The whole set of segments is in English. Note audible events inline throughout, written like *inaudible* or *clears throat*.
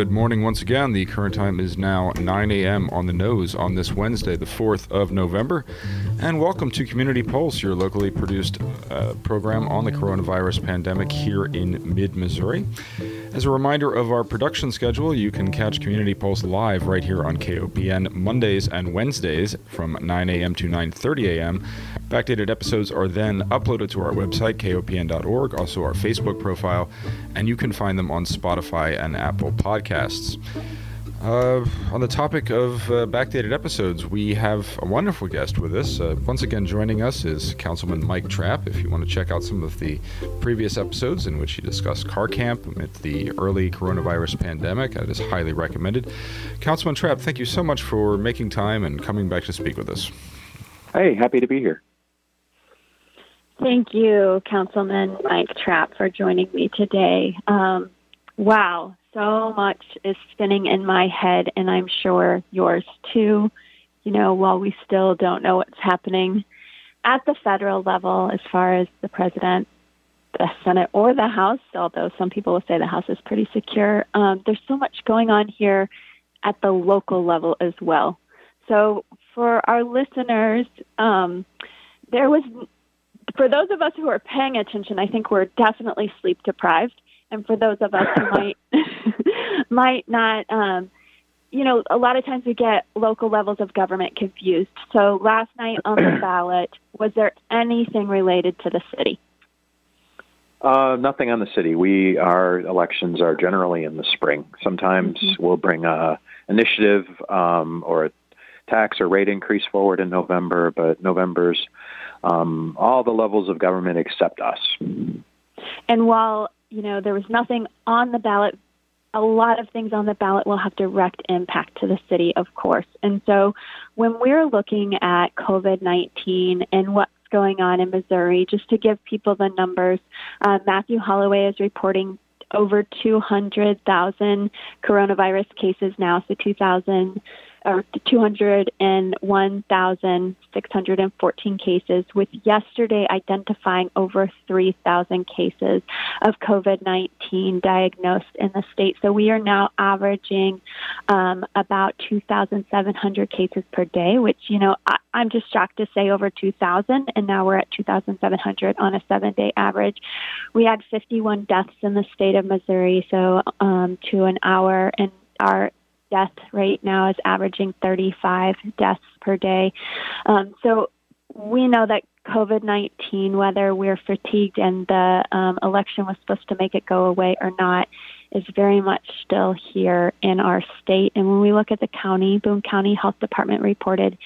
good morning once again. The current time is now 9 a.m. on the nose on this Wednesday, the 4th of November. And welcome to Community Pulse, your locally produced uh, program on the coronavirus pandemic here in mid Missouri. As a reminder of our production schedule, you can catch Community Pulse live right here on KOPN Mondays and Wednesdays from 9 a.m. to 9:30 a.m. Backdated episodes are then uploaded to our website kopn.org, also our Facebook profile, and you can find them on Spotify and Apple Podcasts. Uh, on the topic of uh, backdated episodes, we have a wonderful guest with us. Uh, once again, joining us is Councilman Mike Trapp. If you want to check out some of the previous episodes in which he discussed car camp amid the early coronavirus pandemic, that is highly recommended. Councilman Trapp, thank you so much for making time and coming back to speak with us. Hey, happy to be here. Thank you, Councilman Mike Trapp, for joining me today. Um, wow, so much is spinning in my head, and I'm sure yours too. You know, while we still don't know what's happening at the federal level as far as the president, the Senate, or the House, although some people will say the House is pretty secure, um, there's so much going on here at the local level as well. So, for our listeners, um, there was, for those of us who are paying attention, I think we're definitely sleep deprived and for those of us who *laughs* might *laughs* might not um, you know a lot of times we get local levels of government confused so last night on the *clears throat* ballot was there anything related to the city uh, nothing on the city. We our elections are generally in the spring. Sometimes mm-hmm. we'll bring a initiative um, or a tax or rate increase forward in November, but November's um, all the levels of government except us. And while you know, there was nothing on the ballot. A lot of things on the ballot will have direct impact to the city, of course. And so when we're looking at COVID 19 and what's going on in Missouri, just to give people the numbers, uh, Matthew Holloway is reporting over 200,000 coronavirus cases now, so 2,000 or 201,614 cases, with yesterday identifying over 3,000 cases of COVID 19 diagnosed in the state. So we are now averaging um, about 2,700 cases per day, which, you know, I, I'm just shocked to say over 2,000, and now we're at 2,700 on a seven day average. We had 51 deaths in the state of Missouri, so um, to an hour, and our death rate now is averaging 35 deaths per day. Um, so we know that COVID 19, whether we're fatigued and the um, election was supposed to make it go away or not, is very much still here in our state. And when we look at the county, Boone County Health Department reported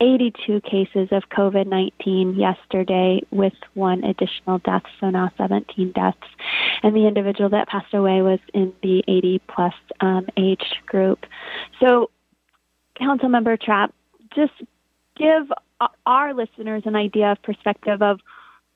82 cases of COVID 19 yesterday with one additional death, so now 17 deaths. And the individual that passed away was in the 80 plus um, age group. So, Council Member Trapp, just give our listeners an idea of perspective of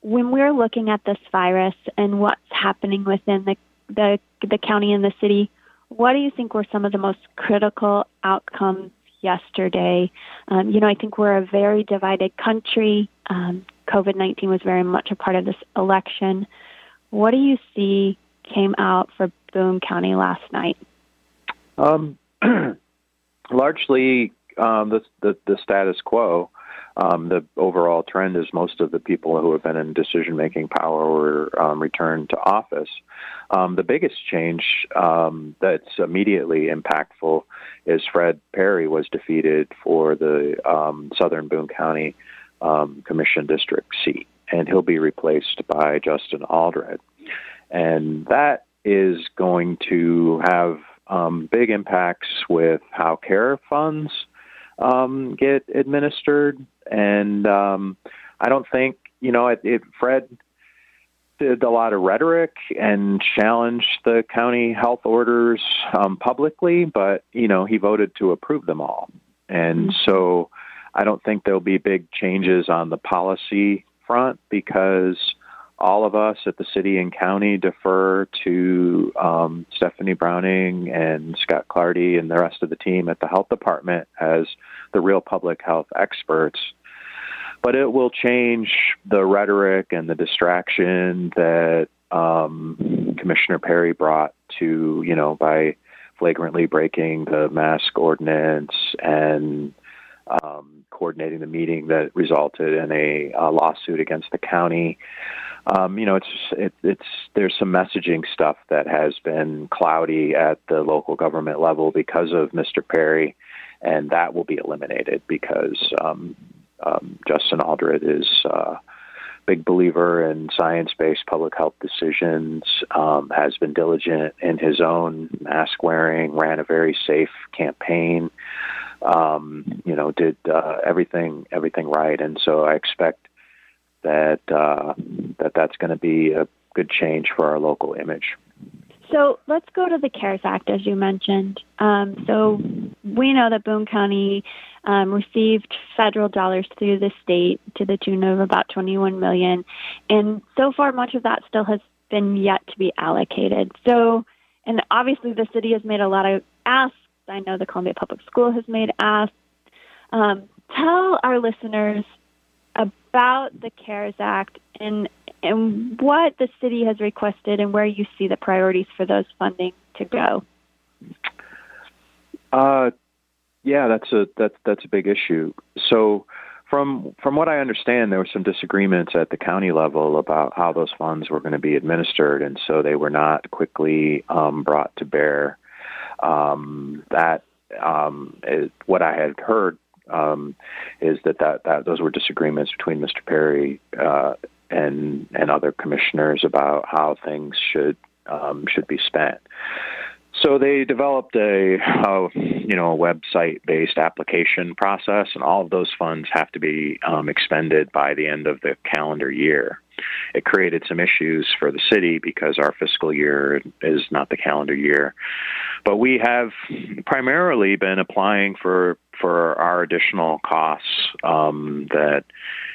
when we're looking at this virus and what's happening within the, the, the county and the city, what do you think were some of the most critical outcomes yesterday. Um, you know, I think we're a very divided country. Um, COVID 19 was very much a part of this election. What do you see came out for Boone County last night? Um, *clears throat* largely um, the, the, the status quo. Um, the overall trend is most of the people who have been in decision making power were um, returned to office. Um, the biggest change um, that's immediately impactful is Fred Parry was defeated for the um, Southern Boone County um, Commission District seat, and he'll be replaced by Justin Aldred. And that is going to have big impacts with how care funds um, get administered. And um, I don't think, you know, it, it, Fred did a lot of rhetoric and challenged the county health orders um, publicly, but, you know, he voted to approve them all. And mm-hmm. so I don't think there'll be big changes on the policy front because all of us at the city and county defer to um, Stephanie Browning and Scott Clardy and the rest of the team at the health department as the real public health experts. But it will change the rhetoric and the distraction that um, Commissioner Parry brought to, you know, by flagrantly breaking the mask ordinance and um, coordinating the meeting that resulted in a, a lawsuit against the county. Um, you know, it's it, it's there's some messaging stuff that has been cloudy at the local government level because of Mr. Parry, and that will be eliminated because um, um, Justin Aldred is. Uh, big believer in science-based public health decisions. Um, has been diligent in his own mask wearing. Ran a very safe campaign. Um, you know, did uh, everything everything right, and so I expect that uh, that that's going to be a good change for our local image. So let's go to the CARES Act, as you mentioned. Um, so we know that Boone County um, received federal dollars through the state to the tune of about 21 million, and so far much of that still has been yet to be allocated. So, and obviously the city has made a lot of asks. I know the Columbia Public School has made asks. Um, tell our listeners about the CARES Act and and what the city has requested and where you see the priorities for those funding to go. Uh, yeah, that's a that's that's a big issue. So from from what I understand, there were some disagreements at the county level about how those funds were going to be administered, and so they were not quickly um, brought to bear. Um, that um, what I had heard um, is that, that that those were disagreements between Mr. Parry uh, and and other commissioners about how things should um, should be spent. So they developed a, a you know a website based application process, and all of those funds have to be um, expended by the end of the calendar year. It created some issues for the city because our fiscal year is not the calendar year, but we have primarily been applying for for our additional costs um, that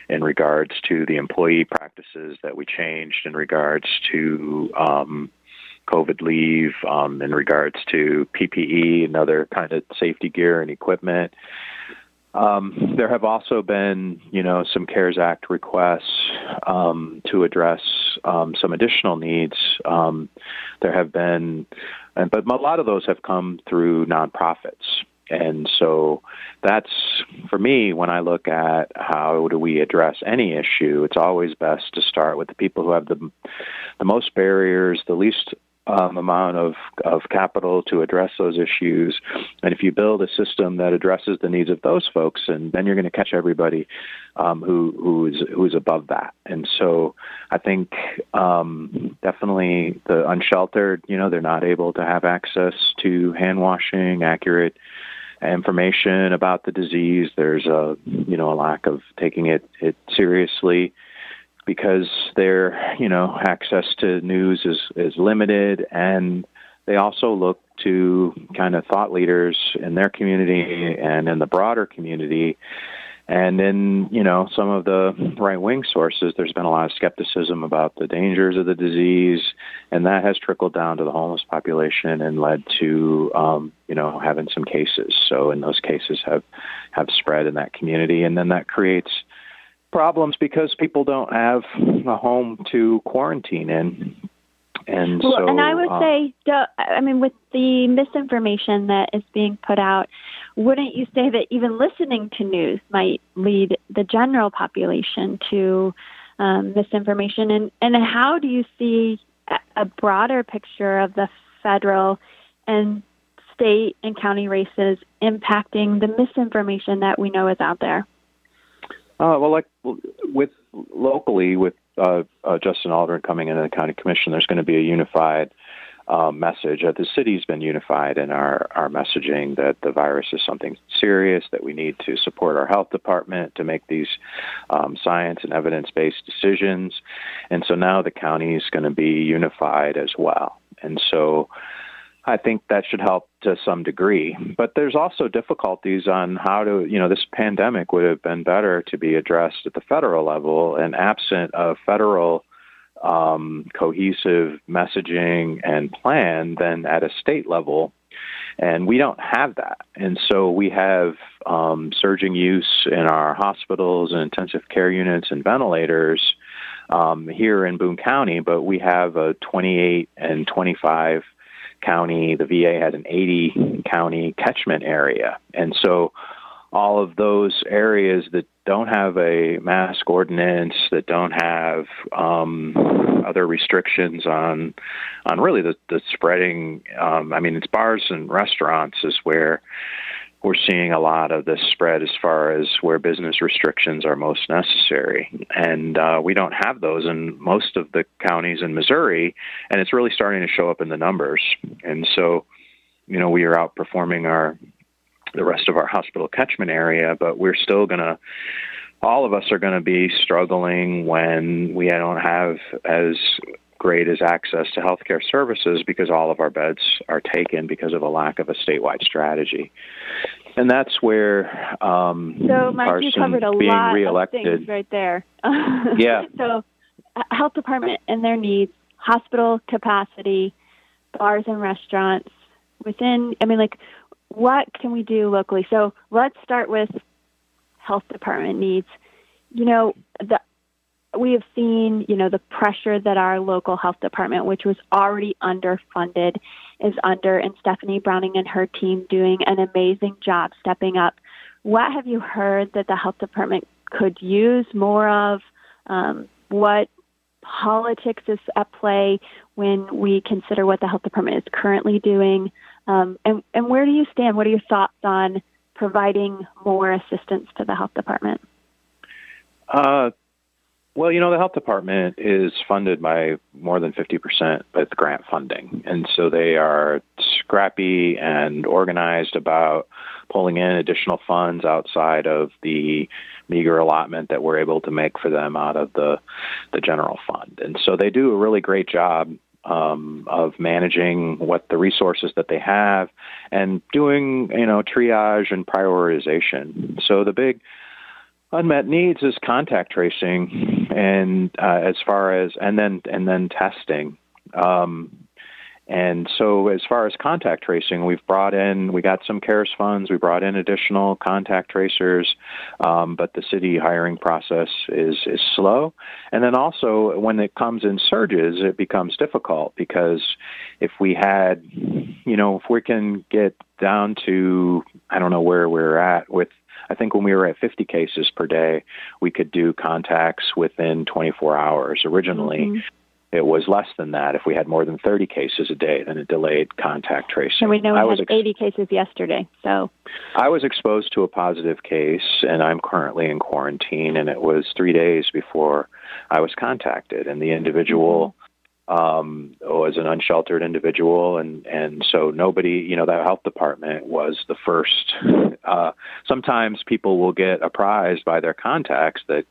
in regards to the employee practices that we changed in regards to um, COVID leave, um, in regards to PPE and other kind of safety gear and equipment. Um, there have also been, you know, some CARES Act requests um, to address um, some additional needs. Um, there have been, but a lot of those have come through nonprofits. And so that's for me when I look at how do we address any issue, it's always best to start with the people who have the the most barriers, the least um, amount of, of capital to address those issues. And if you build a system that addresses the needs of those folks, and then you're going to catch everybody um, who who's who's above that. And so I think um, definitely the unsheltered, you know, they're not able to have access to hand washing, accurate information about the disease. There's a you know a lack of taking it it seriously because their you know access to news is is limited and they also look to kind of thought leaders in their community and in the broader community. And in you know some of the right wing sources there's been a lot of skepticism about the dangers of the disease and that has trickled down to the homeless population and led to um, you know having some cases. So in those cases have have spread in that community and then that creates problems because people don't have a home to quarantine in. And well, so, and I would uh, say, I mean, with the misinformation that is being put out, wouldn't you say that even listening to news might lead the general population to um, misinformation? And and how do you see a broader picture of the federal and state and county races impacting the misinformation that we know is out there? Uh, well, like with locally with uh, uh, Justin Aldred coming into the county commission, there's going to be a unified uh, message. Uh, the city's been unified in our, our messaging that the virus is something serious, that we need to support our health department to make these um, science and evidence based decisions. And so now the county is going to be unified as well. And so I think that should help to some degree. But there's also difficulties on how to, you know, this pandemic would have been better to be addressed at the federal level and absent of federal um, cohesive messaging and plan than at a state level. And we don't have that. And so we have um, surging use in our hospitals and intensive care units and ventilators um, here in Boone County, but we have a 28 and 25 county. The VA has an 80 county catchment area, and so all of those areas that don't have a mask ordinance, that don't have um, other restrictions on on really the, the spreading. Um, I mean, it's bars and restaurants is where we're seeing a lot of this spread as far as where business restrictions are most necessary. And uh, we don't have those in most of the counties in Missouri, and it's really starting to show up in the numbers. And so, you know, we are outperforming our the rest of our hospital catchment area, but we're still going to all of us are going to be struggling when we don't have as great is access to healthcare services because all of our beds are taken because of a lack of a statewide strategy. And that's where um, so, Mike, Carson you covered a being lot reelected. of things right there. *laughs* yeah. *laughs* So, health department and their needs, hospital capacity, bars and restaurants. Within, I mean, like, what can we do locally? So, let's start with health department needs. You know, the we have seen, you know, the pressure that our local health department, which was already underfunded, is under, and Stephanie Browning and her team doing an amazing job stepping up. What have you heard that the health department could use more of? Um, what politics is at play when we consider what the health department is currently doing? Um, and, and where do you stand? What are your thoughts on providing more assistance to the health department? Uh, well, you know, the health department is funded by more than 50% with grant funding. And so they are scrappy and organized about pulling in additional funds outside of the meager allotment that we're able to make for them out of the, the general fund. And so they do a really great job um, of managing what the resources that they have and doing, you know, triage and prioritization. So the big unmet needs is contact tracing and uh, as far as and then and then testing. Um, and so as far as contact tracing we've brought in we got some cares funds we brought in additional contact tracers um, but the city hiring process is is slow. And then also when it comes in surges it becomes difficult because if we had you know if we can get down to i don't know where we're at with I think when we were at 50 cases per day, we could do contacts within 24 hours. Originally, mm-hmm. it was less than that. If we had more than 30 cases a day, then it delayed contact tracing. And we know we I had ex- 80 cases yesterday. So I was exposed to a positive case, and I'm currently in quarantine. And it was three days before I was contacted, and the individual. Um, was an unsheltered individual, and and so nobody, you know, that health department was the first. Uh, sometimes people will get apprised by their contacts that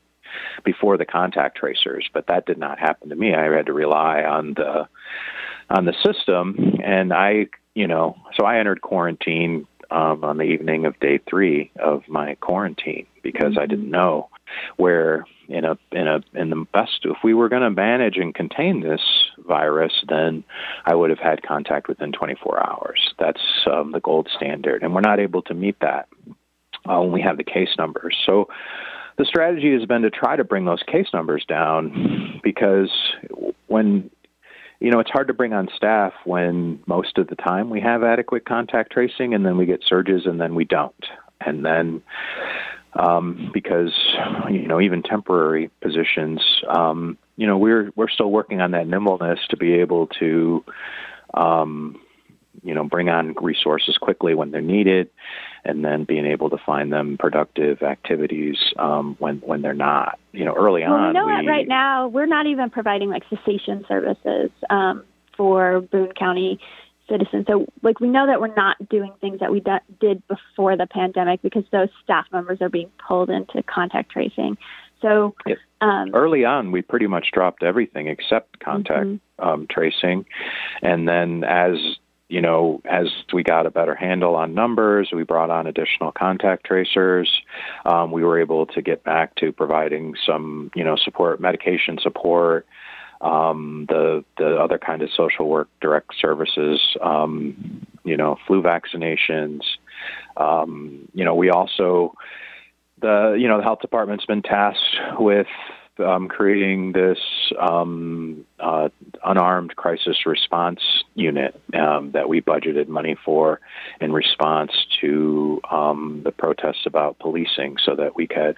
before the contact tracers, but that did not happen to me. I had to rely on the on the system, and I, you know, so I entered quarantine um, on the evening of day three of my quarantine because mm-hmm. I didn't know where in a in a in the best if we were going to manage and contain this virus then i would have had contact within 24 hours that's um, the gold standard and we're not able to meet that uh, when we have the case numbers so the strategy has been to try to bring those case numbers down because when you know it's hard to bring on staff when most of the time we have adequate contact tracing and then we get surges and then we don't. And then um, because you know even temporary positions, um, you know we're we're still working on that nimbleness to be able to, um, you know, bring on resources quickly when they're needed, and then being able to find them productive activities um, when when they're not. You know, early well, on. We know we, right now we're not even providing like cessation services um, for Boone County citizens. So, like, we know that we're not doing things that we do- did before the pandemic because those staff members are being pulled into contact tracing. So, um, early on, we pretty much dropped everything except contact mm-hmm. um, tracing, and then as you know, as we got a better handle on numbers, we brought on additional contact tracers. Um, we were able to get back to providing some, you know, support, medication support, um, the the other kind of social work direct services, um, you know, flu vaccinations. Um, you know, we also the you know the health department's been tasked with um, creating this um, uh, unarmed crisis response unit um, that we budgeted money for in response to um, the protests about policing, so that we could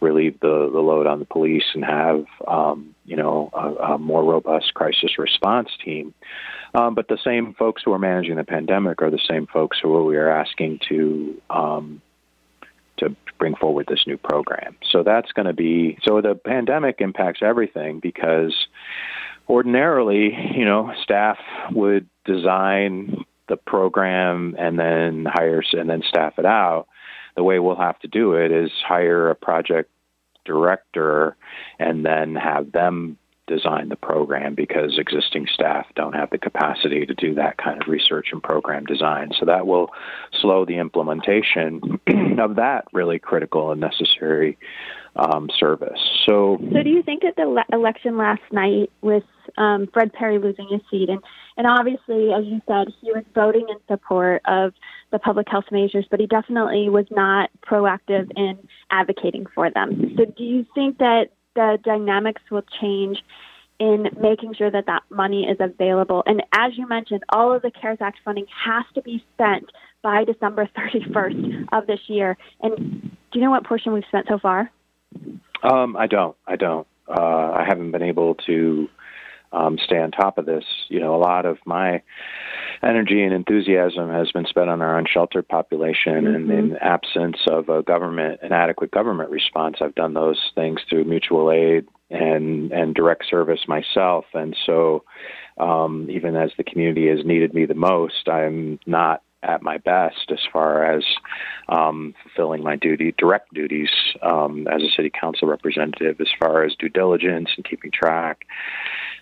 relieve the, the load on the police and have um, you know a, a, more robust crisis response team. Um, but the same folks who are managing the pandemic are the same folks who we are asking to to bring forward this new program. So that's going to be so the pandemic impacts everything because ordinarily, you know, staff would design the program and then hire and then staff it out. The way we'll have to do it is hire a project director and then have them design the program because existing staff don't have the capacity to do that kind of research and program design. So that will slow the implementation *clears throat* of that really critical and necessary um, service. So, so do you think that the le- election last night with um, Fred Parry losing his seat, and and obviously, as you said, he was voting in support of the public health measures, but he definitely was not proactive in advocating for them. So, do you think that the dynamics will change in making sure that that money is available. And as you mentioned, all of the CARES Act funding has to be spent by December *laughs* 31st of this year. And do you know what portion we've spent so far? Um, I don't. I don't. Uh, I haven't been able to um, stay on top of this. You know, a lot of my energy and enthusiasm has been spent on our unsheltered population, mm-hmm. and in absence of a government, an adequate government response, I've done those things through mutual aid and and direct service myself. And so, um, even as the community has needed me the most, I'm not at my best as far as um, fulfilling my duty, direct duties um, as a city council representative, as far as due diligence and keeping track.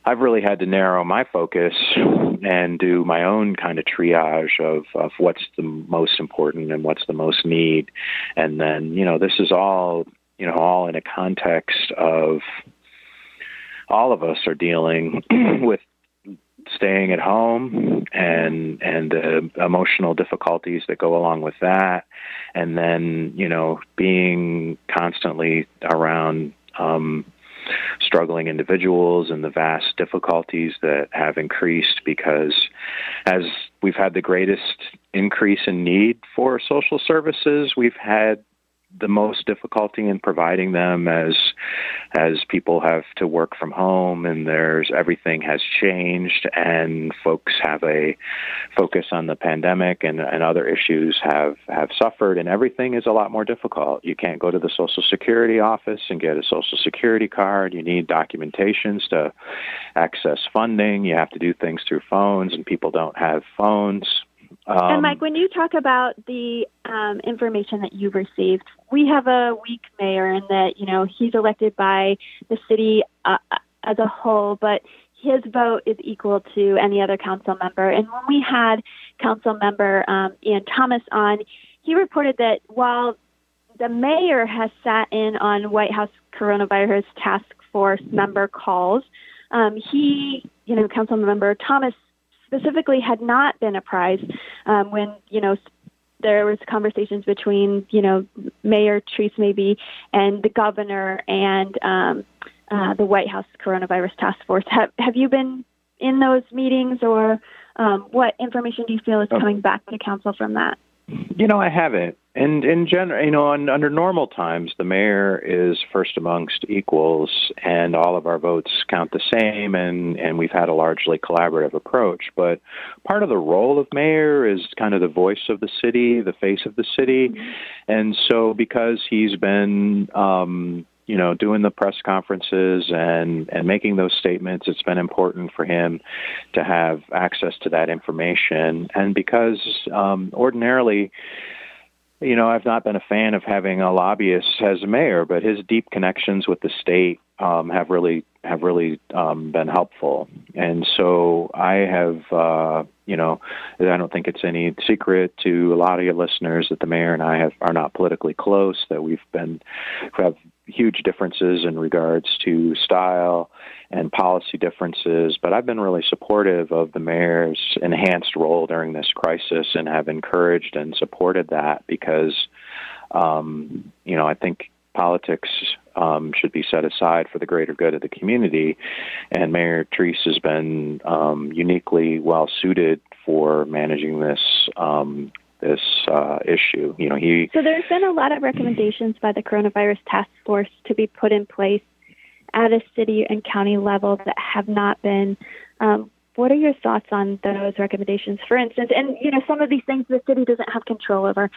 I've really had to narrow my focus and do my own kind of triage of, of what's the most important and what's the most need. And then, you know, this is all, you know, all in a context of all of us are dealing *clears throat* with staying at home and and the emotional difficulties that go along with that. And then you know being constantly around um struggling individuals and the vast difficulties that have increased because as we've had the greatest increase in need for social services, we've had the most difficulty in providing them as as people have to work from home and there's everything has changed and folks have a focus on the pandemic and, and other issues have have suffered and everything is a lot more difficult. You can't go to the social security office and get a social security card. You need documentations to access funding. You have to do things through phones and people don't have phones um, and Mike, when you talk about the um, information that you've received, we have a weak mayor in that you know he's elected by the city uh, as a whole, but his vote is equal to any other council member. And when we had council member um, Ian Thomas on, he reported that while the mayor has sat in on White House coronavirus task force member calls, um, he, you know, council member Thomas specifically had not been apprised um, when you know there was conversations between you know Mayor Treece maybe and the governor and um, uh, the White House coronavirus task force. Have have you been in those meetings, or um, what information do you feel is coming back to council from that? You know, I haven't. And in general, you know, on, under normal times, the mayor is first amongst equals, and all of our votes count the same, and and we've had a largely collaborative approach. But part of the role of mayor is kind of the voice of the city, the face of the city, mm-hmm. and so because he's been um, you know, doing the press conferences and and making those statements, it's been important for him to have access to that information. And because um, ordinarily, you know, I've not been a fan of having a lobbyist as a mayor, but his deep connections with the state um, have really have really um, been helpful. And so I have, uh, you know, I don't think it's any secret to a lot of your listeners that the mayor and I have are not politically close. That we've been have huge differences in regards to style and policy differences, but I've been really supportive of the mayor's enhanced role during this crisis and have encouraged and supported that because, um, you know, I think politics um, should be set aside for the greater good of the community. And Mayor Treece has been um, uniquely well suited for managing this um, this uh, issue. You know, he. So there's been a lot of recommendations by the coronavirus task force to be put in place at a city and county level that have not been. Um, what are your thoughts on those recommendations, for instance? And you know, some of these things the city doesn't have control over,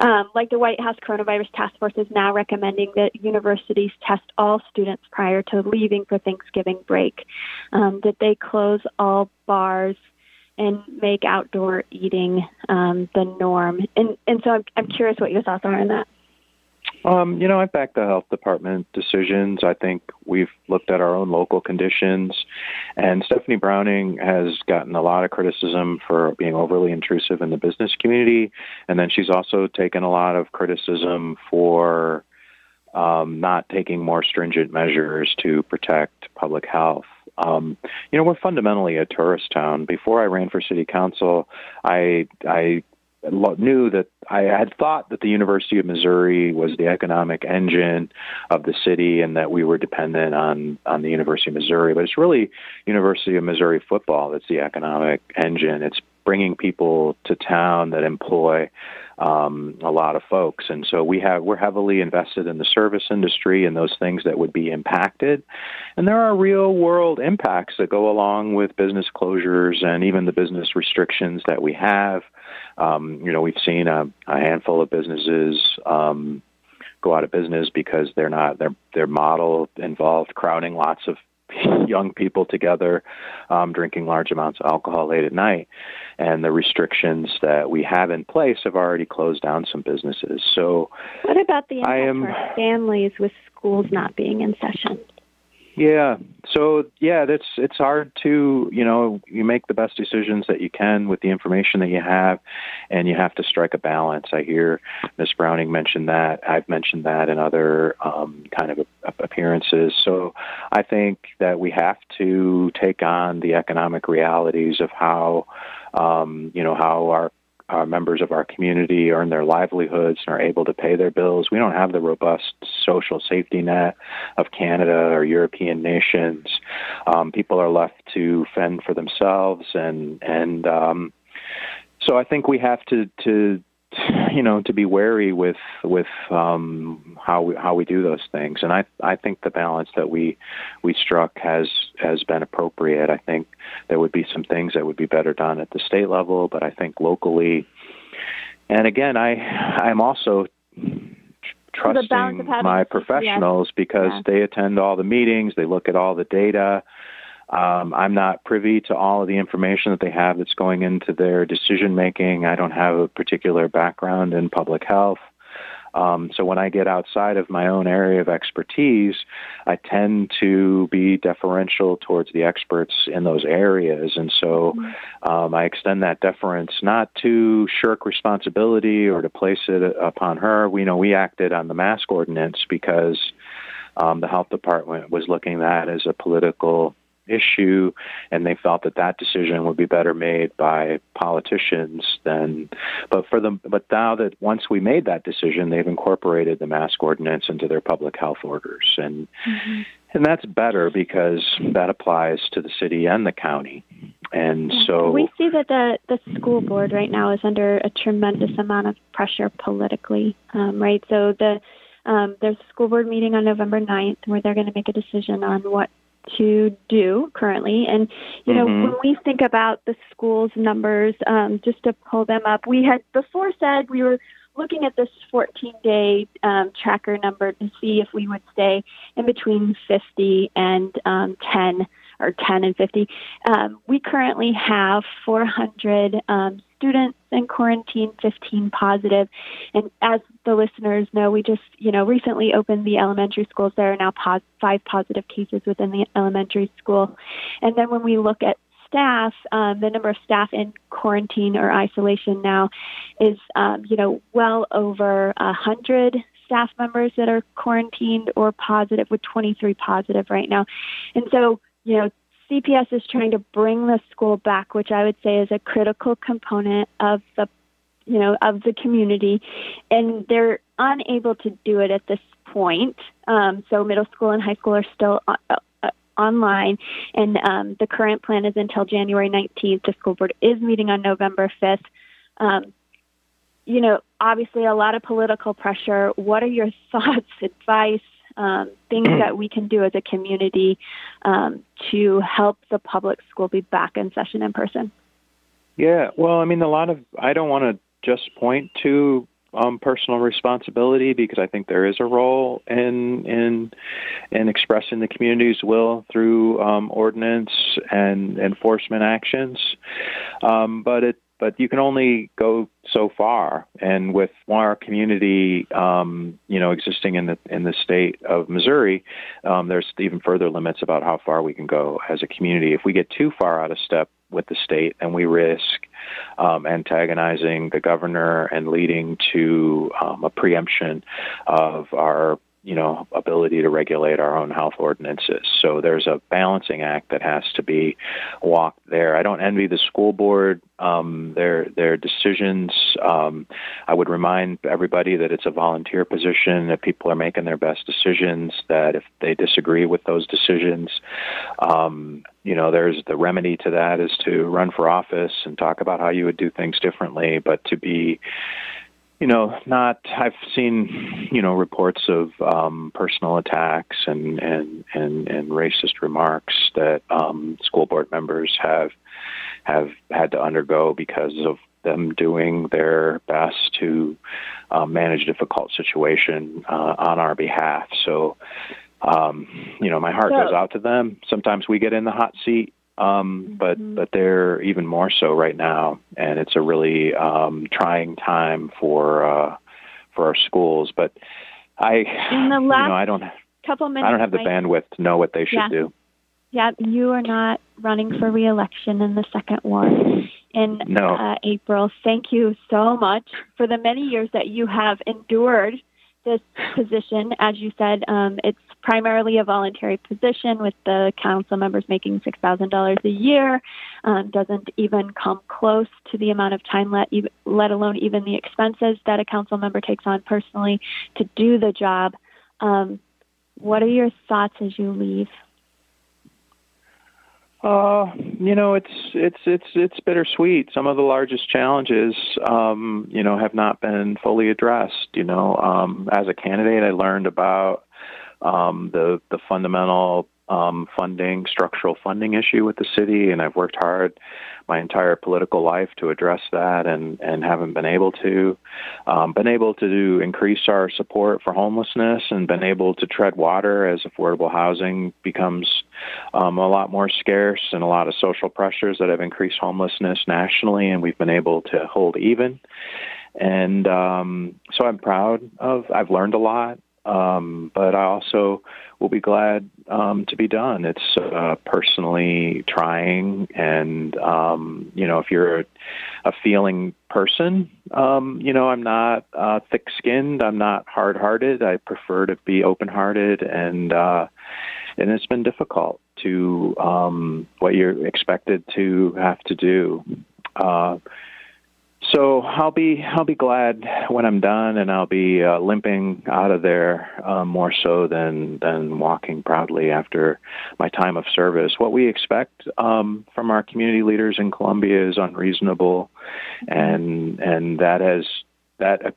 um, like the White House Coronavirus Task Force is now recommending that universities test all students prior to leaving for Thanksgiving break, um, that they close all bars and make outdoor eating um, the norm. And and so I'm, I'm curious what your thoughts are on that. Um, you know, I back the health department decisions. I think we've looked at our own local conditions, and Stephanie Browning has gotten a lot of criticism for being overly intrusive in the business community, and then she's also taken a lot of criticism for um, not taking more stringent measures to protect public health. Um, you know, we're fundamentally a tourist town. Before I ran for city council, I I knew that I had thought that the University of Missouri was the economic engine of the city and that we were dependent on on the University of Missouri, but it's really University of Missouri football that's the economic engine. It's bringing people to town that employ um, a lot of folks, and so we have we're heavily invested in the service industry and those things that would be impacted, and there are real world impacts that go along with business closures and even the business restrictions that we have. Um, you know, we've seen a, a handful of businesses. Um, go out of business because they're not their their model involved crowding lots of young people together, um, drinking large amounts of alcohol late at night. And the restrictions that we have in place have already closed down some businesses. So, what about the impact am, for families with schools not being in session? Yeah. So yeah, that's it's hard to you know you make the best decisions that you can with the information that you have, and you have to strike a balance. I hear Miss Browning mention that. I've mentioned that in other um, kind of appearances. So I think that we have to take on the economic realities of how um, you know how our uh, members of our community earn their livelihoods and are able to pay their bills. We don't have the robust social safety net of Canada or European nations. Um, people are left to fend for themselves, and and um, so I think we have to to you know to be wary with with um, how we how we do those things. And I I think the balance that we we struck has has been appropriate. I think there would be some things that would be better done at the state level, but I think locally. And again, I I'm also trusting my professionals because yeah. they attend all the meetings, they look at all the data um, I'm not privy to all of the information that they have that's going into their decision making. I don't have a particular background in public health. Um, so when I get outside of my own area of expertise, I tend to be deferential towards the experts in those areas. And so um, I extend that deference not to shirk responsibility or to place it upon her. We know we acted on the mask ordinance because um, the health department was looking at as a political issue, and they felt that that decision would be better made by politicians than. But for them, but now that once we made that decision, they've incorporated the mask ordinance into their public health orders, and mm-hmm. and that's better because that applies to the city and the county. And so we see that the the school board right now is under a tremendous amount of pressure politically, um, right? So the um, there's a school board meeting on November 9th where they're going to make a decision on what to do currently. And, you know, mm-hmm. when we think about the school's numbers, um, just to pull them up, we had before said we were looking at this 14 day um, tracker number to see if we would stay in between 50 and um, 10 or 10 and 50. Um, we currently have 400 um, students in quarantine, 15 positive. And as the listeners know, we just, you know, recently opened the elementary schools. There are now pos- five positive cases within the elementary school. And then when we look at staff, um, the number of staff in quarantine or isolation now is, um, you know, well over a hundred staff members that are quarantined or positive, with 23 positive right now. And so, you know, CPS is trying to bring the school back, which I would say is a critical component of the you know of the community and they're unable to do it at this point. Um, so middle school and high school are still uh, uh, online, and um, the current plan is until January 19th. The school board is meeting on November 5th. Um, you know, obviously, a lot of political pressure. What are your *laughs* thoughts, advice, um, things that we can do as a community um, to help the public school be back in session in person? Yeah, well, I mean, a lot of I don't want to just point to um, personal responsibility because I think there is a role in in in expressing the community's will through um, ordinance and enforcement actions. Um, but it but you can only go so far. And with our community, um, you know, existing in the in the state of Missouri, um, there's even further limits about how far we can go as a community. If we get too far out of step with the state, then we risk um, antagonizing the governor and leading to um, a preemption of our you know ability to regulate our own health ordinances. So there's a balancing act that has to be walked there. I don't envy the school board um, their their decisions. Um, I would remind everybody that it's a volunteer position. That people are making their best decisions. That if they disagree with those decisions, um, you know, there's the remedy to that is to run for office and talk about how you would do things differently. But to be you know, not. I've seen, you know, reports of um, personal attacks and and and and racist remarks that um, school board members have have had to undergo because of them doing their best to um, manage a difficult situation uh, on our behalf. So, um, you know, my heart so, goes out to them. Sometimes we get in the hot seat um, but mm-hmm. but they're even more so right now, and it's a really um, trying time for uh, for our schools. But I, in the last you know, I don't couple minutes, I don't have the bandwidth to know what they should yeah. do. Yeah, you are not running for reelection in the second ward in no. uh, April. Thank you so much for the many years that you have endured this position. As you said, um, it's primarily a voluntary position with the council members making $6,000 a year. Um, doesn't even come close to the amount of time, let, let alone even the expenses that a council member takes on personally to do the job. Um, what are your thoughts as you leave? Uh, you know, it's it's it's it's bittersweet. Some of the largest challenges, um, you know, have not been fully addressed. You know, um, as a candidate, I learned about um, the the fundamental um, funding, structural funding issue with the city, and I've worked hard my entire political life to address that, and and haven't been able to. Um, been able to do, increase our support for homelessness, and been able to tread water as affordable housing becomes um, a lot more scarce, and a lot of social pressures that have increased homelessness nationally, and we've been able to hold even. And um, so I'm proud of. I've learned a lot. Um, but I also will be glad um, to be done. It's uh, personally trying, and um, you know, if you're a, a feeling person, um, you know, I'm not uh, thick-skinned. I'm not hard-hearted. I prefer to be open-hearted, and uh, and it's been difficult to um, what you're expected to have to do. So I'll be I'll be glad when I'm done, and I'll be uh, limping out of there uh, more so than than walking proudly after my time of service. What we expect um, from our community leaders in Columbia is unreasonable, and and that has that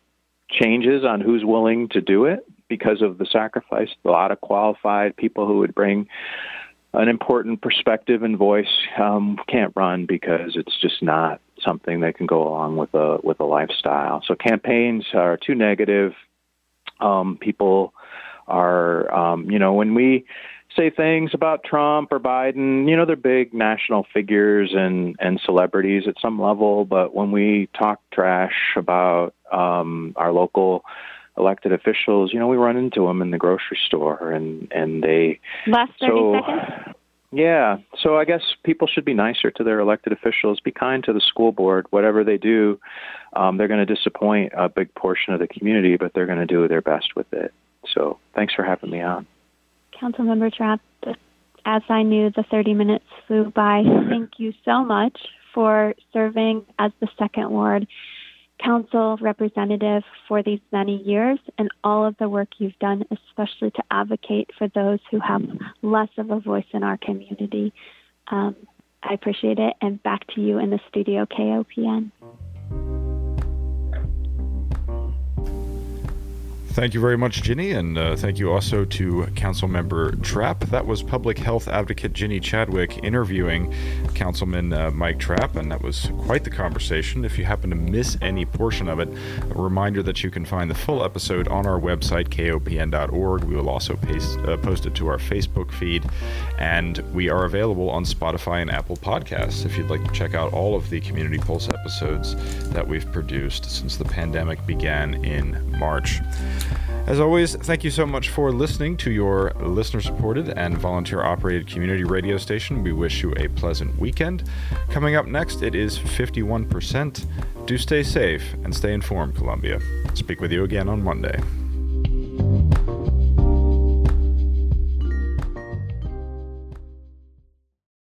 changes on who's willing to do it because of the sacrifice. A lot of qualified people who would bring an important perspective and voice um, can't run because it's just not something that can go along with a with a lifestyle. So campaigns are too negative. Um, people are, um, you know, when we say things about Trump or Biden, you know, they're big national figures and and celebrities at some level. But when we talk trash about um, our local elected officials, you know, we run into them in the grocery store, and and they last thirty so, seconds. Yeah, so I guess people should be nicer to their elected officials. Be kind to the school board. Whatever they do, um, they're going to disappoint a big portion of the community, but they're going to do their best with it. So thanks for having me on. Councilmember Trapp, as I knew, the 30 minutes flew by. Thank you so much for serving as the second ward council representative for these many years and all of the work you've done, especially to advocate for those who have less of a voice in our community. Um, I appreciate it. And back to you in the studio, KOPN. Thank you very much, Ginny, and uh, thank you also to Councilmember Trapp. That was public health advocate Ginny Chadwick interviewing Councilman uh, Mike Trapp, and that was quite the conversation. If you happen to miss any portion of it, a reminder that you can find the full episode on our website, kopn.org. We will also paste, uh, post it to our Facebook feed, and we are available on Spotify and Apple Podcasts if you'd like to check out all of the Community Pulse episodes that we've produced since the pandemic began in March. As always, thank you so much for listening to your listener supported and volunteer operated community radio station. We wish you a pleasant weekend. Coming up next, it is 51%. Do stay safe and stay informed, Columbia. Speak with you again on Monday.